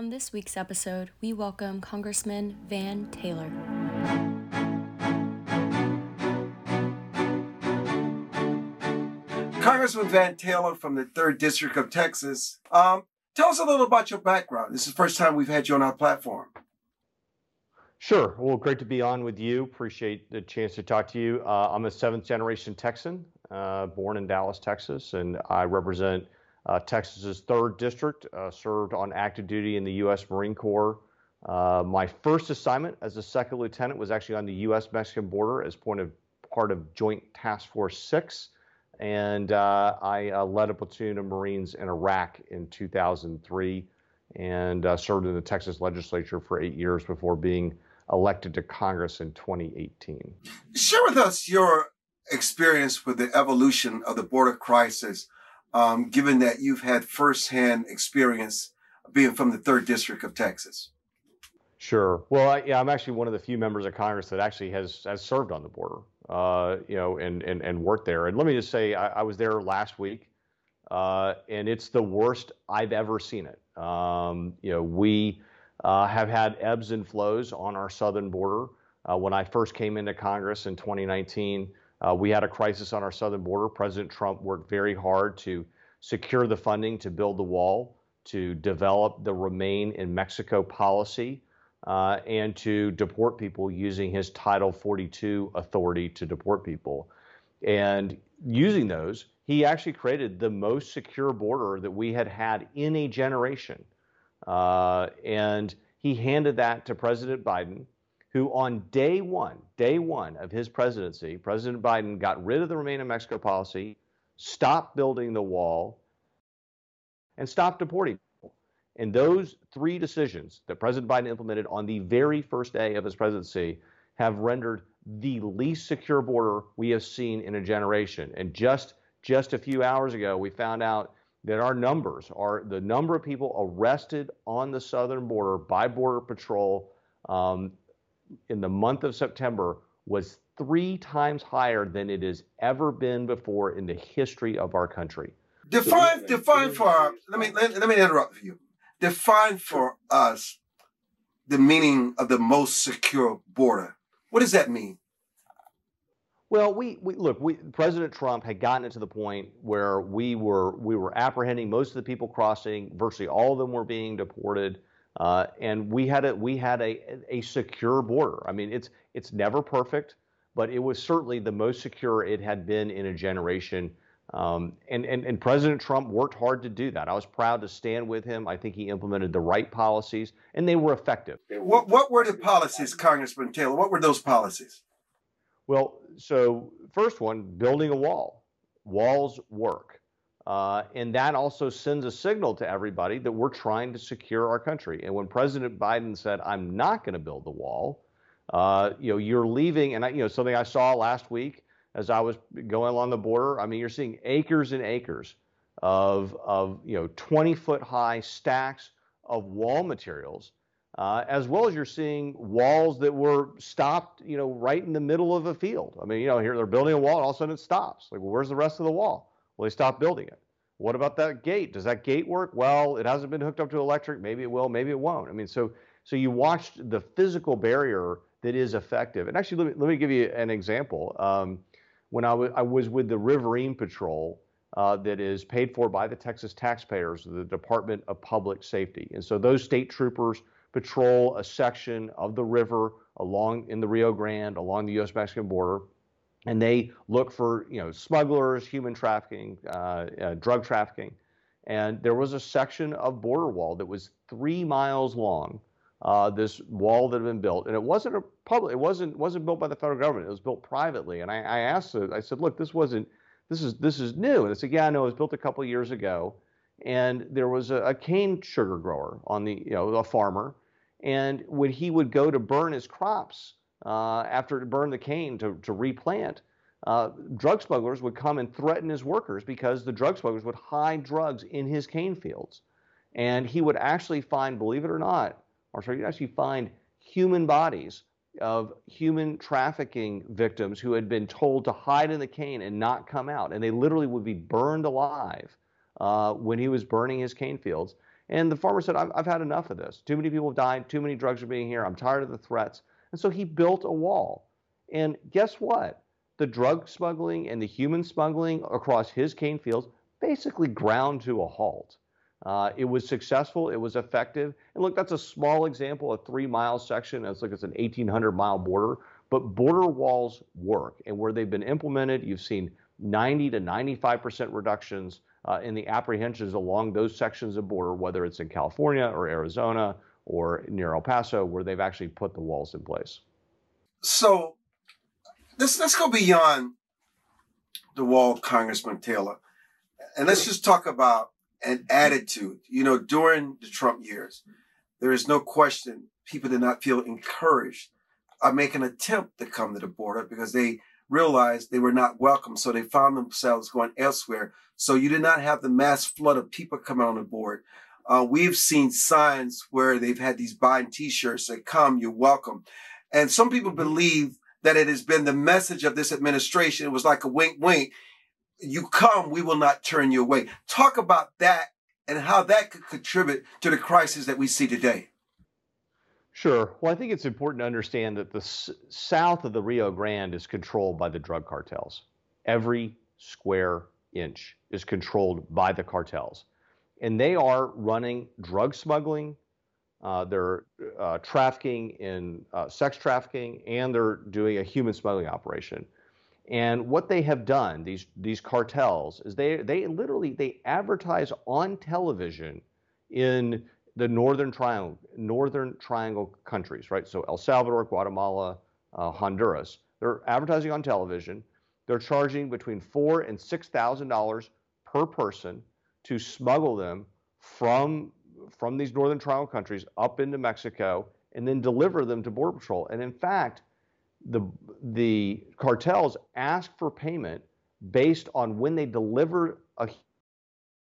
On this week's episode, we welcome Congressman Van Taylor. Congressman Van Taylor from the 3rd District of Texas. Um, tell us a little about your background. This is the first time we've had you on our platform. Sure. Well, great to be on with you. Appreciate the chance to talk to you. Uh, I'm a seventh generation Texan, uh, born in Dallas, Texas, and I represent Texas's third district. Uh, served on active duty in the U.S. Marine Corps. Uh, my first assignment as a second lieutenant was actually on the U.S. Mexican border as point of part of Joint Task Force Six, and uh, I led a platoon of Marines in Iraq in 2003, and served in the Texas legislature for eight years before being elected to Congress in 2018. Share with us your experience with the evolution of the border crisis, um, given that you've had firsthand experience being from the third district of Texas. Sure. Well, I, yeah, I'm actually one of the few members of Congress that actually has has served on the border, uh, you know, and, and and worked there. And let me just say, I, I was there last week, uh, and it's the worst I've ever seen it. Um, you know, we uh, have had ebbs and flows on our southern border. Uh, when I first came into Congress in 2019, uh, we had a crisis on our southern border. President Trump worked very hard to secure the funding to build the wall, to develop the Remain in Mexico policy, uh, and to deport people using his Title 42 authority to deport people. And using those, he actually created the most secure border that we had had in a generation. Uh, and he handed that to President Biden, who on day one, day one of his presidency, President Biden got rid of the Remain in Mexico policy, stopped building the wall, and stopped deporting people. And those three decisions that President Biden implemented on the very first day of his presidency have rendered the least secure border we have seen in a generation. And just just a few hours ago, we found out that our numbers are the number of people arrested on the southern border by Border Patrol um, in the month of September was three times higher than it has ever been before in the history of our country. Define, define for our, let me let, let me interrupt you. Define for us the meaning of the most secure border. What does that mean? Well, we, we look. We, President Trump had gotten it to the point where we were we were apprehending most of the people crossing. Virtually all of them were being deported, uh, and we had a we had a a secure border. I mean, it's it's never perfect, but it was certainly the most secure it had been in a generation. Um, and, and and President Trump worked hard to do that. I was proud to stand with him. I think he implemented the right policies, and they were effective. What what were the policies, Congressman Taylor? What were those policies? Well, so first one, building a wall. Walls work. Uh, and that also sends a signal to everybody that we're trying to secure our country. And when President Biden said, "I'm not going to build the wall," uh, you know, you're leaving, and I, you know, something I saw last week as I was going along the border. I mean, you're seeing acres and acres of of you know 20 foot high stacks of wall materials uh, as well as you're seeing walls that were stopped, you know, right in the middle of a field. I mean, you know, here they're building a wall, and all of a sudden it stops. Like, well, where's the rest of the wall? Well, they stopped building it. What about that gate? Does that gate work? Well, it hasn't been hooked up to electric. Maybe it will. Maybe it won't. I mean, so so you watched the physical barrier that is effective. And actually, let me, let me give you an example. Um, when I, w- I was with the Riverine Patrol, uh, that is paid for by the Texas taxpayers, the Department of Public Safety, and so those state troopers patrol a section of the river along in the Rio Grande, along the U.S. Mexican border, and they look for you know smugglers, human trafficking, uh, uh, drug trafficking. And there was a section of border wall that was three miles long. Uh, this wall that had been built, and it wasn't a public. It wasn't wasn't built by the federal government. It was built privately. And I, I asked. I said, "Look, this wasn't. This is this is new." And they said, "Yeah, know. It was built a couple years ago." And there was a, a cane sugar grower on the, you know, a farmer, and when he would go to burn his crops uh, after to burned the cane to, to replant, uh, drug smugglers would come and threaten his workers because the drug smugglers would hide drugs in his cane fields. And he would actually find, believe it or not, or sorry, he'd actually find human bodies of human trafficking victims who had been told to hide in the cane and not come out. And they literally would be burned alive uh, when he was burning his cane fields. And the farmer said, I've, I've had enough of this. Too many people have died. Too many drugs are being here. I'm tired of the threats. And so he built a wall. And guess what? The drug smuggling and the human smuggling across his cane fields basically ground to a halt. Uh, it was successful. It was effective. And look, that's a small example, a three mile section. It's like it's an 1,800 mile border. But border walls work. And where they've been implemented, you've seen 90 to 95% reductions uh, in the apprehensions along those sections of border, whether it's in California or Arizona or near El Paso, where they've actually put the walls in place. So let's let's go beyond the wall, Congressman Taylor, and let's just talk about an attitude. You know, during the Trump years, there is no question people did not feel encouraged or make an attempt to come to the border because they realized they were not welcome. So they found themselves going elsewhere. So you did not have the mass flood of people coming on the board. Uh, we've seen signs where they've had these Biden t-shirts that come, you're welcome. And some people believe that it has been the message of this administration. It was like a wink, wink. You come, we will not turn you away. Talk about that and how that could contribute to the crisis that we see today. Sure. Well, I think it's important to understand that the s- south of the Rio Grande is controlled by the drug cartels. Every square inch is controlled by the cartels. And they are running drug smuggling, uh, they're uh, trafficking in uh, sex trafficking, and they're doing a human smuggling operation. And what they have done, these these cartels, is they they literally they advertise on television in the northern triangle northern triangle countries, right? So El Salvador, Guatemala, uh, Honduras. They're advertising on television. They're charging between four and six thousand dollars per person to smuggle them from from these northern triangle countries up into Mexico and then deliver them to Border Patrol. And in fact, the the cartels ask for payment based on when they deliver a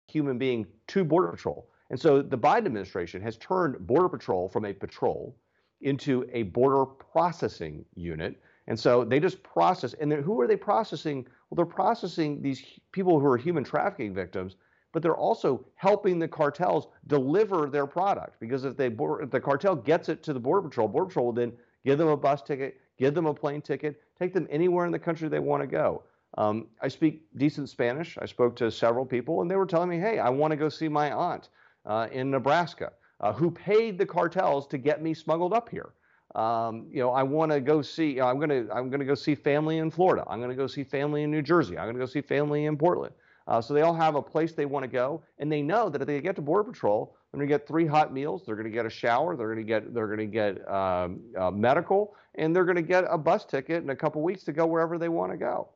human being to Border Patrol. And so the Biden administration has turned Border Patrol from a patrol into a border processing unit. And so they just process. And who are they processing? Well, they're processing these people who are human trafficking victims but they're also helping the cartels deliver their product because if they if the cartel gets it to the border patrol, border patrol will then give them a bus ticket, give them a plane ticket, take them anywhere in the country they want to go. Um, I speak decent Spanish. I spoke to several people, and they were telling me, "Hey, I want to go see my aunt uh, in Nebraska, uh, who paid the cartels to get me smuggled up here." Um, you know, I want to go see. You know, I'm gonna I'm gonna go see family in Florida. I'm gonna go see family in New Jersey. I'm gonna go see family in Portland. Uh, so they all have a place they want to go, and they know that if they get to Border Patrol, they're going to get three hot meals, they're going to get a shower, they're going to get they're going to get um, uh, medical, and they're going to get a bus ticket in a couple weeks to go wherever they want to go.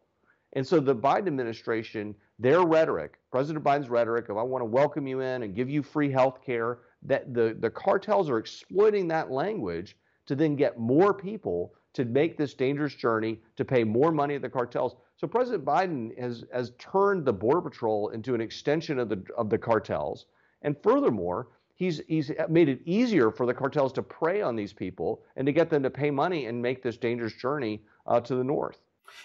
And so the Biden administration, their rhetoric, President Biden's rhetoric of I want to welcome you in and give you free health care, that the, the cartels are exploiting that language to then get more people to make this dangerous journey to pay more money to the cartels. So President Biden has, has turned the Border Patrol into an extension of the, of the cartels. And furthermore, he's, he's made it easier for the cartels to prey on these people and to get them to pay money and make this dangerous journey uh, to the north.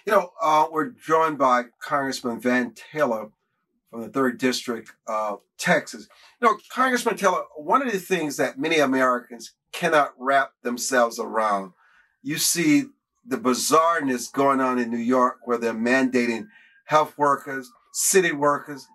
You know, uh, we're joined by Congressman Van Taylor from the third district of Texas. You know, Congressman Taylor, one of the things that many Americans cannot wrap themselves around, you see the bizarreness going on in New York where they're mandating health workers, city workers,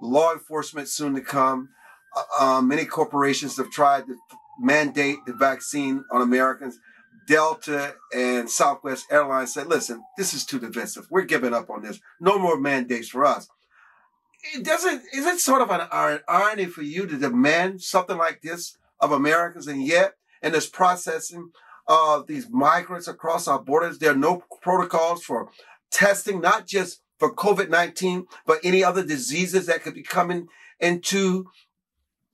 law enforcement soon to come. Uh, uh, many corporations have tried to mandate the vaccine on Americans. Delta and Southwest Airlines said, listen, this is too divisive. We're giving up on this. No more mandates for us. It doesn't, is it sort of an, irony for you to demand something like this of Americans and yet in this processing uh, these migrants across our borders. There are no protocols for testing, not just for COVID 19, but any other diseases that could be coming into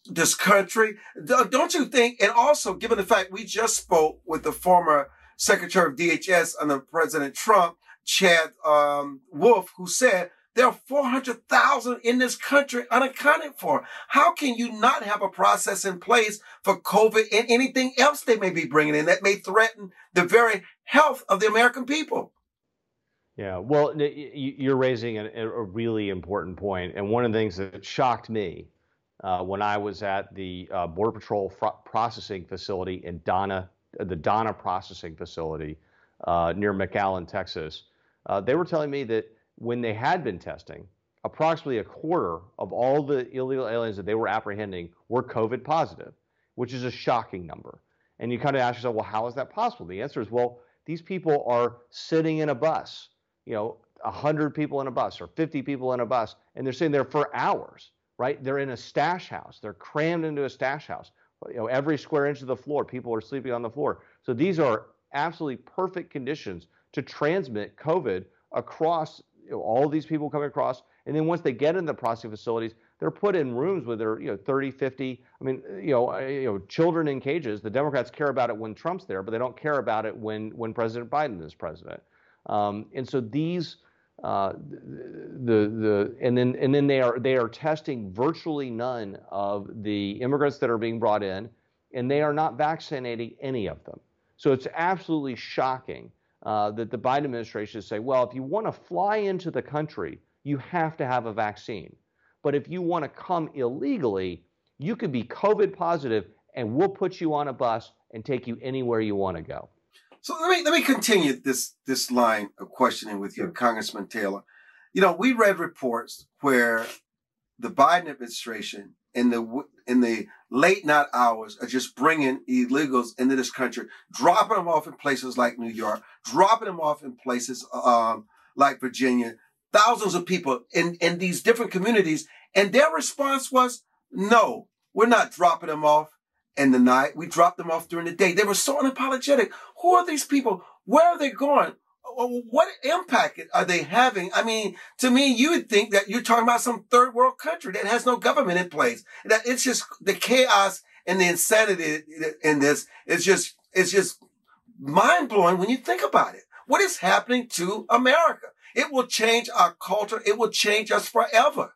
this country. Don't you think? And also, given the fact we just spoke with the former Secretary of DHS under President Trump, Chad um, Wolf, who said there are 400,000 in this country unaccounted for. How can you not have a process in place for COVID and anything else they may be bringing in that may threaten the very health of the American people? Yeah, well, you're raising a really important point, and one of the things that shocked me uh, when I was at the uh, Border Patrol fr- processing facility in Donna, the Donna processing facility uh, near McAllen, Texas. Uh, they were telling me that when they had been testing, approximately a quarter of all the illegal aliens that they were apprehending were COVID positive, which is a shocking number. And you kind of ask yourself, well, how is that possible? The answer is, well, these people are sitting in a bus, you know, 100 people in a bus or 50 people in a bus, and they're sitting there for hours, right? They're in a stash house. They're crammed into a stash house. You know, every square inch of the floor, people are sleeping on the floor. So these are absolutely perfect conditions to transmit COVID across you know, all these people coming across. And then once they get in the processing facilities, they're put in rooms with their you know 30, 50. I mean, you know, you know, children in cages. The Democrats care about it when Trump's there, but they don't care about it when when President Biden is president. Um, and so these. Uh, the the and then and then they are they are testing virtually none of the immigrants that are being brought in, and they are not vaccinating any of them. So it's absolutely shocking uh, that the Biden administration is saying, well, if you want to fly into the country, you have to have a vaccine. But if you want to come illegally, you could be COVID positive and we'll put you on a bus and take you anywhere you want to go. So let me let me continue this this line of questioning with you, Congressman Taylor. You know, we read reports where the Biden administration in the in the late night hours are just bringing illegals into this country, dropping them off in places like New York, dropping them off in places um, like Virginia. Thousands of people in in these different communities, and their response was, "No, we're not dropping them off in the night. We dropped them off during the day." They were so unapologetic. Who are these people? Where are they going? What impact are they having? I mean, to me, you would think that you're talking about some third world country that has no government in place. That it's just the chaos and the insanity in this is just, it's just mind blowing when you think about it. What is happening to America? It will change our culture. It will change us forever.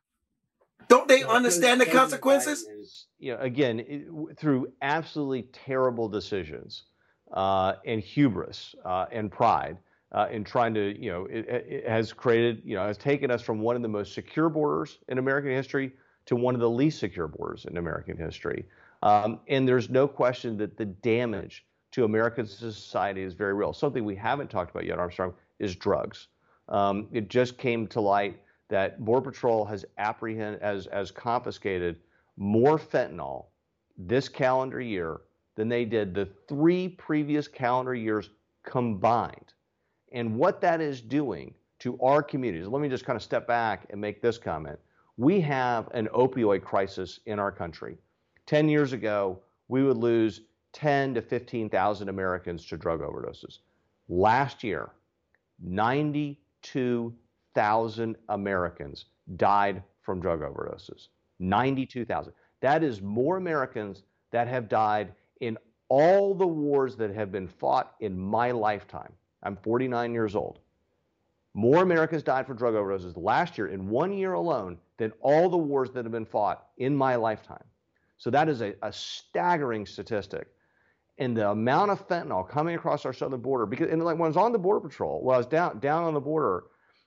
Don't they understand the consequences? Is, you know, again, it, through absolutely terrible decisions uh, and hubris uh, and pride, uh, in trying to, you know, it, it, has created, you know, has taken us from one of the most secure borders in American history to one of the least secure borders in American history. Um, and there's no question that the damage to American society is very real. Something we haven't talked about yet, Armstrong, is drugs. Um, it just came to light that Border Patrol has apprehended, as, as confiscated more fentanyl this calendar year than they did the three previous calendar years combined and what that is doing to our communities. Let me just kind of step back and make this comment. We have an opioid crisis in our country. 10 years ago, we would lose 10 to 15,000 Americans to drug overdoses. Last year, 92,000 Americans died from drug overdoses. 92,000. That is more Americans that have died in all the wars that have been fought in my lifetime. I'm 49 years old. More Americans died from drug overdoses last year in one year alone than all the wars that have been fought in my lifetime. So that is a, a staggering statistic. And the amount of fentanyl coming across our southern border, because and like when I was on the border patrol, when I was down down on the border,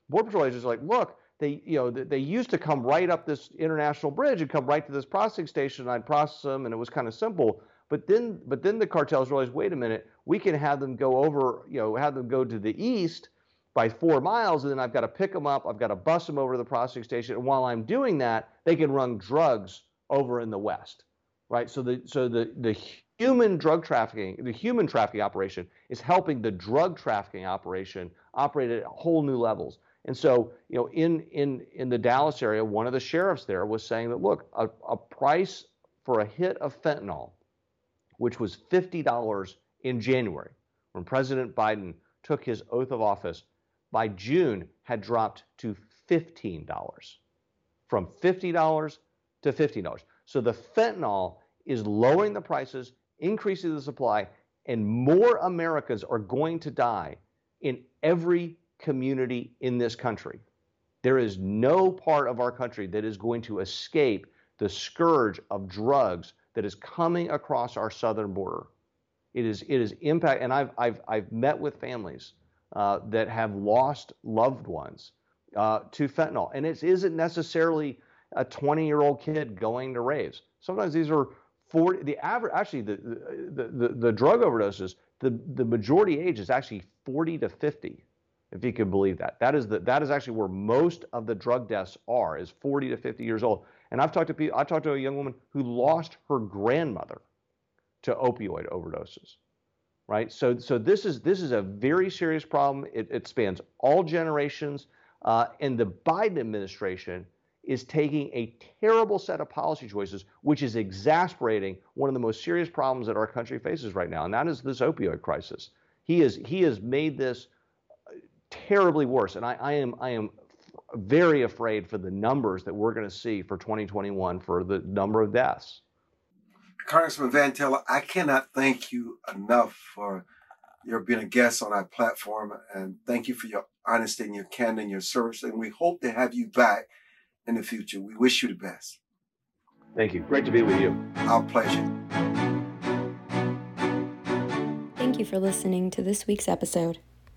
border patrol agents like, look, they you know they used to come right up this international bridge and come right to this processing station, and I'd process them, and it was kind of simple. But then, but then the cartels realize, wait a minute, we can have them go over, you know, have them go to the east by four miles, and then I've got to pick them up. I've got to bus them over to the processing station, and while I'm doing that, they can run drugs over in the west, right? So the so the the human drug trafficking, the human trafficking operation is helping the drug trafficking operation operate at whole new levels. And so, you know, in in in the Dallas area, one of the sheriffs there was saying that look, a, a price for a hit of fentanyl which was $50 in January when President Biden took his oath of office, by June had dropped to $15. From $50 to $15. So the fentanyl is lowering the prices, increasing the supply, and more Americans are going to die in every community in this country. There is no part of our country that is going to escape the scourge of drugs that is coming across our southern border. It is it is impact, and I've I've I've met with families uh, that have lost loved ones uh, to fentanyl, and it isn't necessarily a 20 year old kid going to raves. Sometimes these are 40, the average, actually, the, the, the, the drug overdoses, the, the majority age is actually 40 to 50, if you can believe that. That is, the, that is actually where most of the drug deaths are, is 40 to 50 years old. And I've talked to people, I talked to a young woman who lost her grandmother to opioid overdoses right? So, so this is this is a very serious problem. It, it spans all generations, uh, and the Biden administration is taking a terrible set of policy choices, which is exasperating one of the most serious problems that our country faces right now, and that is this opioid crisis. He is he has made this terribly worse, and I, I am I am very afraid for the numbers that we're going to see for 2021 for the number of deaths. Congressman Van Taylor, I cannot thank you enough for your being a guest on our platform, and thank you for your honesty and your candor and your service. And we hope to have you back in the future. We wish you the best. Thank you. Great to be with you. Our pleasure. Thank you for listening to this week's episode.